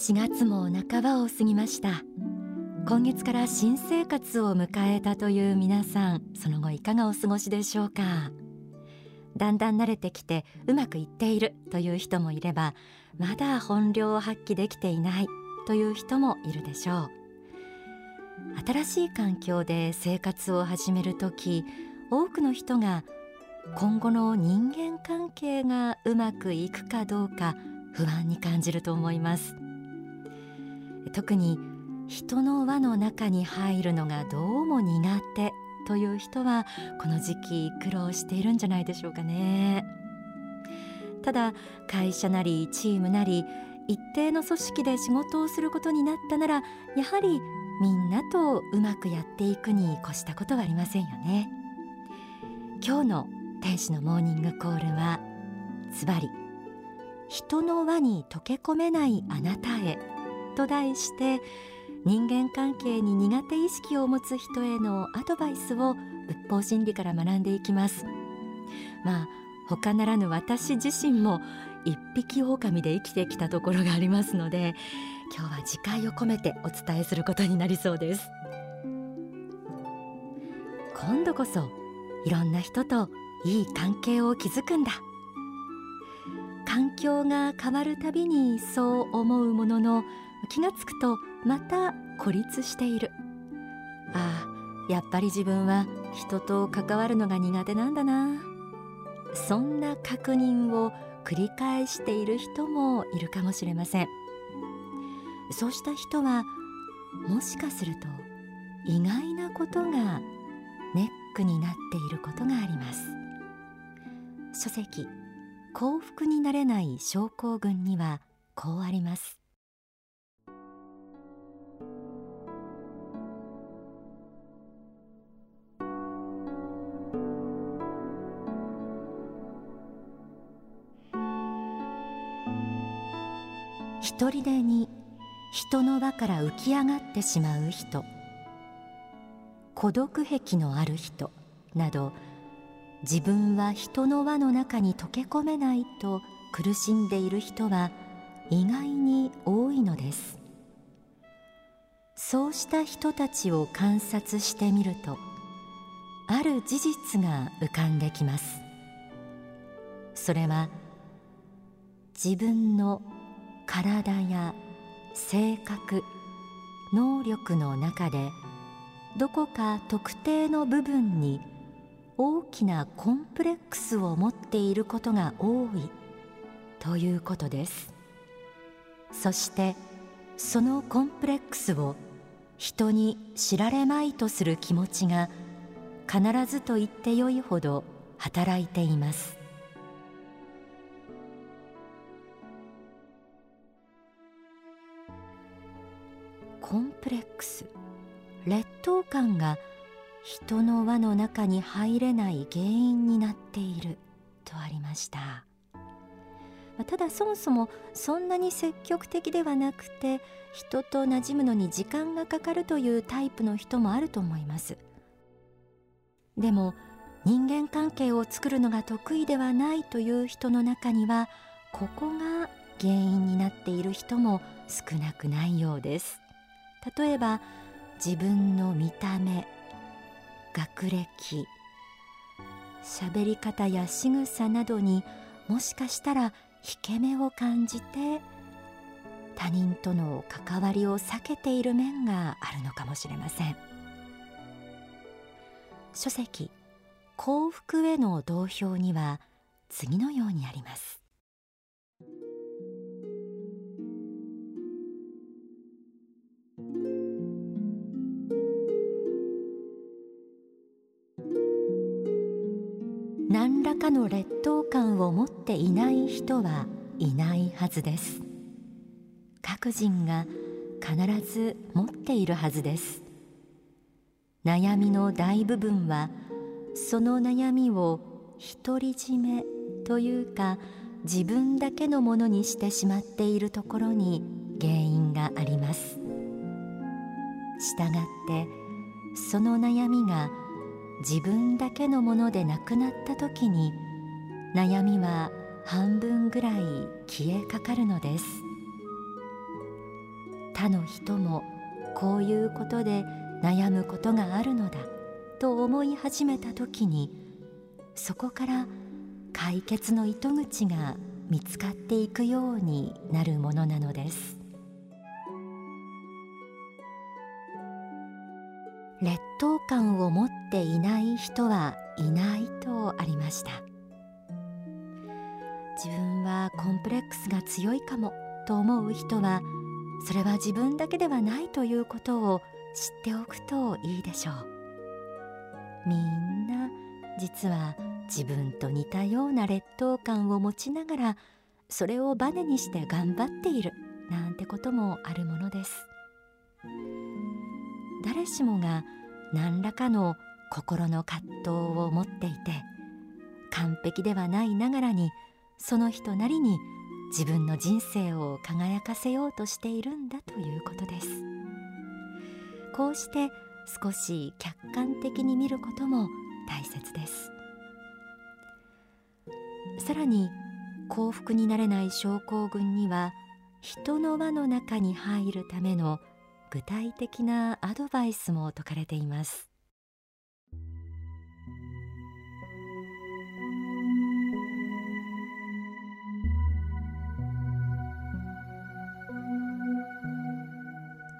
4月も半ばを過ぎました。今月から新生活を迎えたという皆さんその後いかがお過ごしでしょうか？だんだん慣れてきてうまくいっているという人もいればまだ本領を発揮できていないという人もいるでしょう。新しい環境で生活を始める時多くの人が今後の人間関係がうまくいくかどうか不安に感じると思います。特に人の輪の中に入るのがどうも苦手という人はこの時期苦労しているんじゃないでしょうかね。ただ会社なりチームなり一定の組織で仕事をすることになったならやはりみんなとうまくやっていくに越したことはありませんよね。今日の天使のモーニングコールはズバリ人の輪に溶け込めないあなたへ。と題して人間関係に苦手意識を持つ人へのアドバイスを仏法真理から学んでいきます。まあ他ならぬ私自身も一匹狼で生きてきたところがありますので今日は次回を込めてお伝えすることになりそうです。今度こそいろんな人といい関係を築くんだ。環境が変わるたびにそう思うものの気がつくとまた孤立している。ああやっぱり自分は人と関わるのが苦手なんだな。そんな確認を繰り返している人もいるかもしれません。そうした人はもしかすると意外なことがネックになっていることがあります。書籍幸福になれない症候群にはこうあります。一人でに人の輪から浮き上がってしまう人。孤独癖のある人。など自分は人の輪の中に溶け込めないと苦しんでいる人は意外に多いのです。そうした人たちを観察してみるとある事実が浮かんできます。それは自分の体や性格能力の中でどこか特定の部分に大きなコンプレックスを持っていることが多いということです。そしてそのコンプレックスを人に知られまいとする気持ちが必ずと言ってよいほど働いています。コンプレックス。劣等感が人の輪の中に入れない原因になっているとありました。ただそもそもそんなに積極的ではなくて人と馴染むのに時間がかかるというタイプの人もあると思います。でも人間関係を作るのが得意ではないという人の中にはここが原因になっている人も少なくないようです。例えば自分の見た目学歴喋り方や仕草などにもしかしたら引け目を感じて他人との関わりを避けている面があるのかもしれません。書籍幸福への同票には次のようにあります。何らかの劣等感を持っていない人はいないはずです。各人が必ず持っているはずです。悩みの大部分はその悩みを独り占めというか自分だけのものにしてしまっているところに原因があります。したがってその悩みが自分だけのものでなくなった時に悩みは半分ぐらい消えかかるのです。他の人もこういうことで悩むことがあるのだと思い始めた時にそこから解決の糸口が見つかっていくようになるものなのです。劣等感を持っていない人はいないとありました。自分はコンプレックスが強いかもと思う人はそれは自分だけではないということを知っておくといいでしょう。みんな実は自分と似たような劣等感を持ちながらそれをバネにして頑張っているなんてこともあるものです。誰しもが何らかの心の葛藤を持っていて完璧ではないながらにその人なりに自分の人生を輝かせようとしているんだということです。こうして少し客観的に見ることも大切です。さらに幸福になれない症候群には人の輪の中に入るための具体的なアドバイスも説かれています。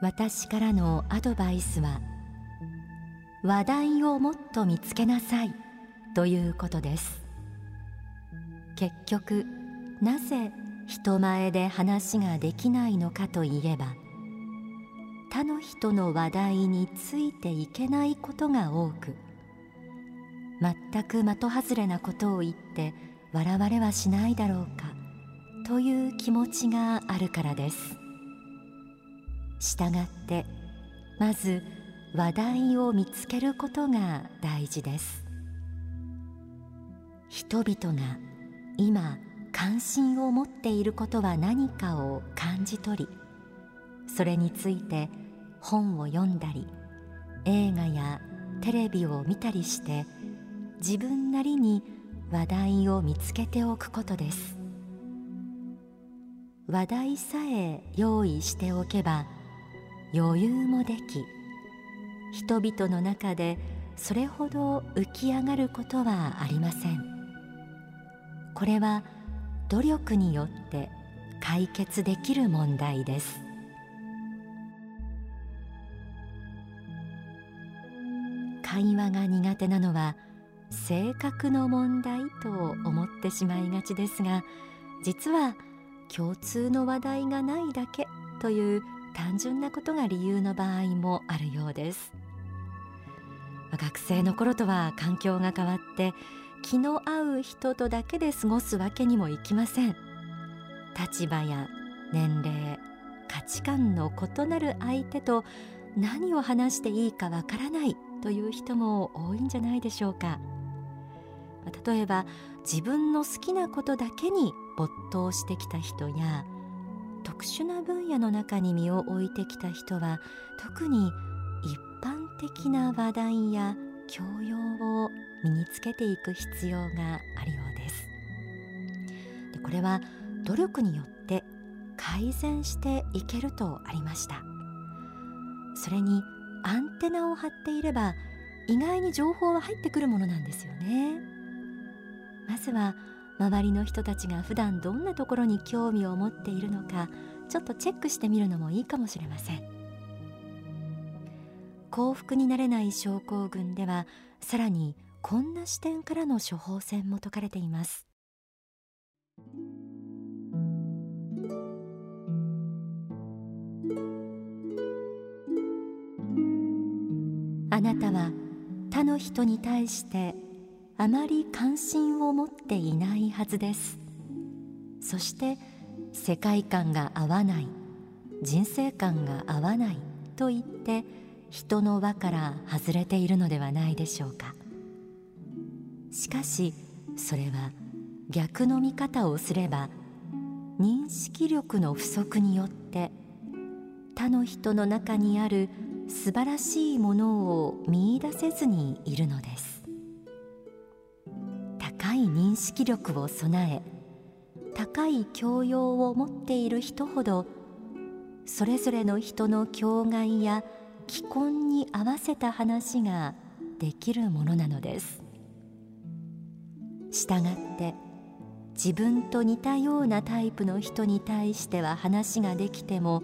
私からのアドバイスは話題をもっと見つけなさいということです。結局なぜ人前で話ができないのかといえば他の人の話題についていけないことが多く全く的外れなことを言って笑われはしないだろうかという気持ちがあるからです。したがってまず話題を見つけることが大事です。人々が今関心を持っていることは何かを感じ取りそれについて本を読んだり映画やテレビを見たりして自分なりに話題を見つけておくことです。話題さえ用意しておけば余裕もでき人々の中でそれほど浮き上がることはありません。これは努力によって解決できる問題です。会話が苦手なのは性格の問題と思ってしまいがちですが実は共通の話題がないだけという単純なことが理由の場合もあるようです。学生の頃とは環境が変わって気の合う人とだけで過ごすわけにもいきません。立場や年齢価値観の異なる相手と何を話していいかわからないという人も多いんじゃないでしょうか。例えば自分の好きなことだけに没頭してきた人や特殊な分野の中に身を置いてきた人は特に一般的な話題や教養を身につけていく必要があるようです。でこれは努力によって改善していけるとありました。それにアンテナを張っていれば意外に情報は入ってくるものなんですよね。まずは周りの人たちが普段どんなところに興味を持っているのかちょっとチェックしてみるのもいいかもしれません。幸福になれない症候群ではさらにこんな視点からの処方箋も説かれています。なたは他の人に対してあまり関心を持っていないはずです。そして世界観が合わない。人生観が合わない。と言って人の輪から外れているのではないでしょうか。しかしそれは逆の見方をすれば認識力の不足によって他の人の中にある素晴らしいものを見いだせずにいるのです。高い認識力を備え高い教養を持っている人ほどそれぞれの人の境外や既婚に合わせた話ができるものなのです。したがって自分と似たようなタイプの人に対しては話ができても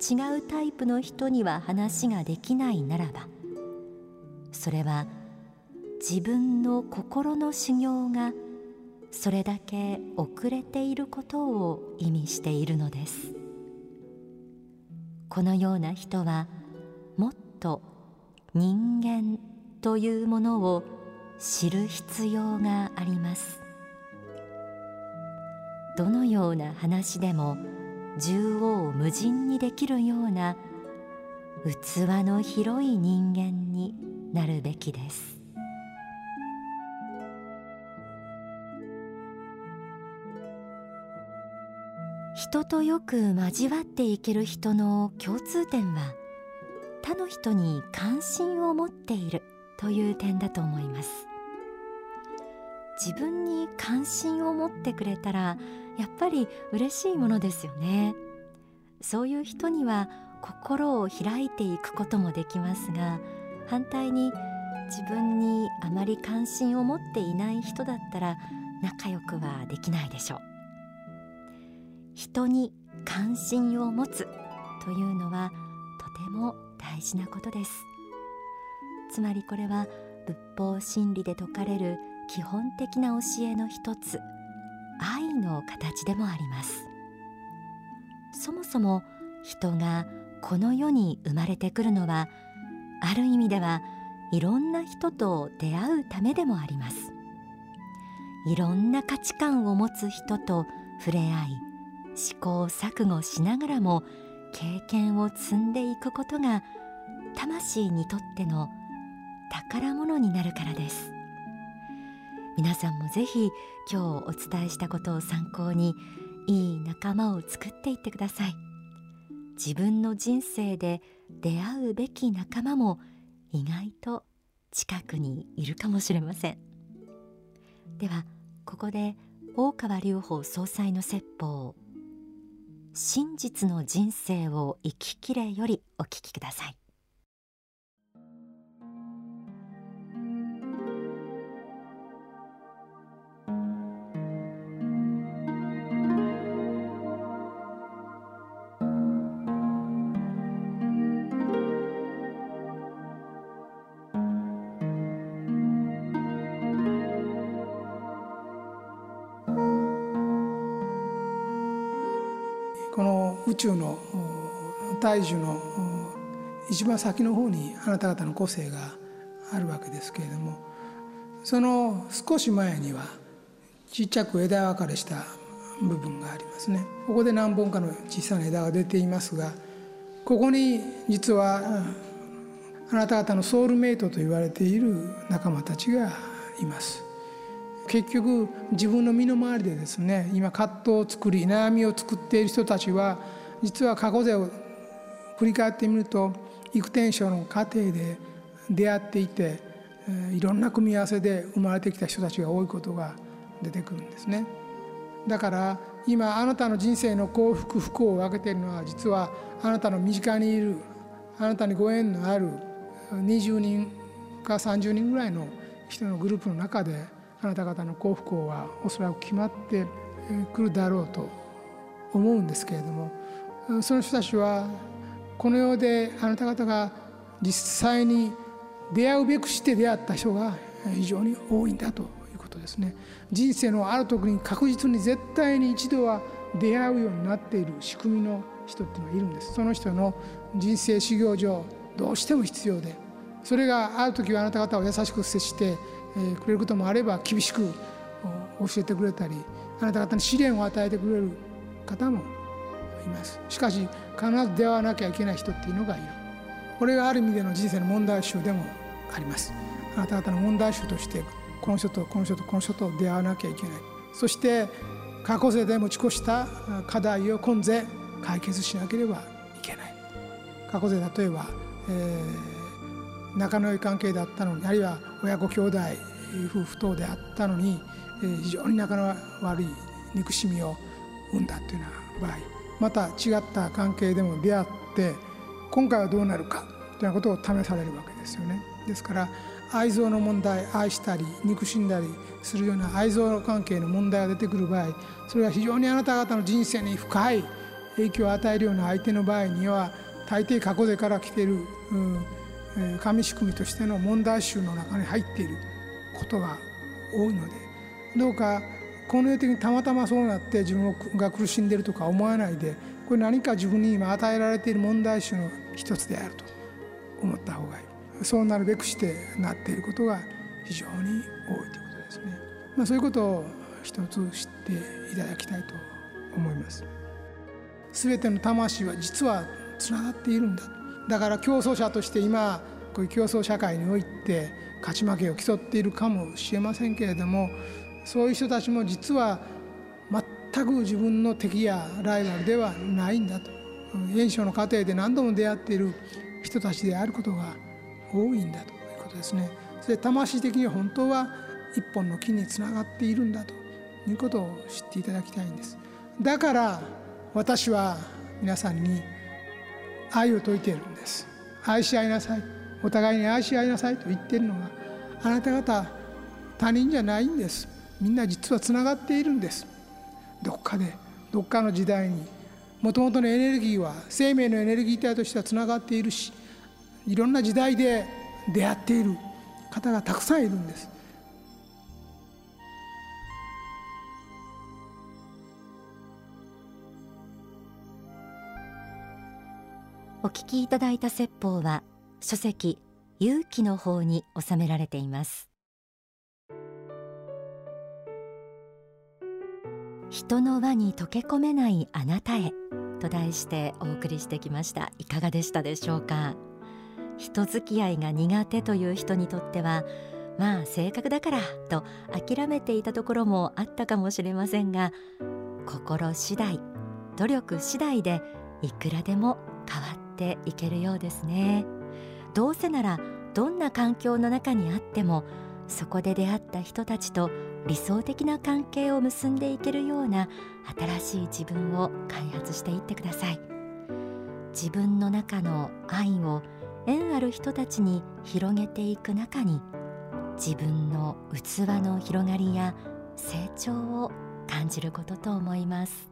違うタイプの人には話ができないならばそれは自分の心の修行がそれだけ遅れていることを意味しているのです。このような人はもっと人間というものを知る必要があります。どのような話でも縦横無尽にできるような器の広い人間になるべきです。人とよく交わっていける人の共通点は他の人に関心を持っているという点だと思います。自分に関心を持ってくれたらやっぱり嬉しいものですよね。そういう人には心を開いていくこともできますが反対に自分にあまり関心を持っていない人だったら仲良くはできないでしょう。人に関心を持つというのはとても大事なことです。つまりこれは仏法真理で説かれる基本的な教えの一つ。の形でもあります。そもそも人がこの世に生まれてくるのはある意味ではいろんな人と出会うためでもあります。いろんな価値観を持つ人と触れ合い試行錯誤しながらも経験を積んでいくことが魂にとっての宝物になるからです。皆さんもぜひ今日お伝えしたことを参考にいい仲間を作っていってください。自分の人生で出会うべき仲間も意外と近くにいるかもしれません。ではここで大川隆法総裁の説法真実の人生を生ききれよりお聞きください。宇宙の大樹の一番先の方にあなた方の個性があるわけですけれどもその少し前にはちっちゃく枝分かれした部分がありますね。ここで何本かの小さな枝が出ていますがここに実はあなた方のソウルメイトと言われている仲間たちがいます。結局自分の身の回りでですね今葛藤を作り悩みを作っている人たちは実は過去勢を振り返ってみると育転症の過程で出会っていていろんな組み合わせで生まれてきた人たちが多いことが出てくるんですね。だから今あなたの人生の幸福不幸を分けているのは実はあなたの身近にいるあなたにご縁のある20人か30人ぐらいの人のグループの中であなた方の幸福はおそらく決まってくるだろうと思うんですけれどもその人たちはこの世であなた方が実際に出会うべくして出会った人が非常に多いんだということですね。人生のある時に確実に絶対に一度は出会うようになっている仕組みの人っていうのがいるんです。その人の人生修行上どうしても必要でそれがある時はあなた方を優しく接してくれることもあれば厳しく教えてくれたりあなた方に試練を与えてくれる方もます。しかし必ず出会わなきゃいけない人っていうのがいる。これがある意味での人生の問題集でもあります。あなた方の問題集としてこの人とこの人とこの人と出会わなきゃいけない。そして過去世で持ち越した課題を今世解決しなければいけない。過去世例えば、えー、仲の良い関係だったのにあるいは親子兄弟夫婦等であったのに非常に仲の悪い憎しみを生んだというような場合。また違った関係でも出会って今回はどうなるかということを試されるわけですよね。ですから愛憎の問題愛したり憎しんだりするような愛憎関係の問題が出てくる場合それが非常にあなた方の人生に深い影響を与えるような相手の場合には大抵過去世から来ている、うん、神仕組みとしての問題集の中に入っていることが多いのでどうかこの世的にたまたまそうなって自分が苦しんでるとか思わないでこれ何か自分に今与えられている問題集の一つであると思った方がいい。そうなるべくしてなっていることが非常に多いということですね。まあ、そういうことを一つ知っていただきたいと思います。すべての魂は実はつながっているんだ。だから競争者として今こういう競争社会において勝ち負けを競っているかもしれませんけれどもそういう人たちも実は全く自分の敵やライバルではないんだと炎症の過程で何度も出会っている人たちであることが多いんだということですね。それ魂的に本当は一本の木につながっているんだということを知っていただきたいんです。だから私は皆さんに愛を説いているんです。愛し合いなさい。お互いに愛し合いなさいと言っているのはあなた方他人じゃないんです。みんな実はつながっているんです。どっかでどっかの時代にもともとのエネルギーは生命のエネルギー体としてはつながっているしいろんな時代で出会っている方がたくさんいるんですお聞きいただいた説法は書籍勇気の方に収められています人の輪に溶け込めないあなたへと題してお送りしてきました。いかがでしたでしょうか？人付き合いが苦手という人にとってはまあ性格だからと諦めていたところもあったかもしれませんが心次第努力次第でいくらでも変わっていけるようですね。どうせならどんな環境の中にあってもそこで出会った人たちと理想的な関係を結んでいけるような新しい自分を開発していってください。自分の中の愛を縁ある人たちに広げていく中に自分の器の広がりや成長を感じることと思います。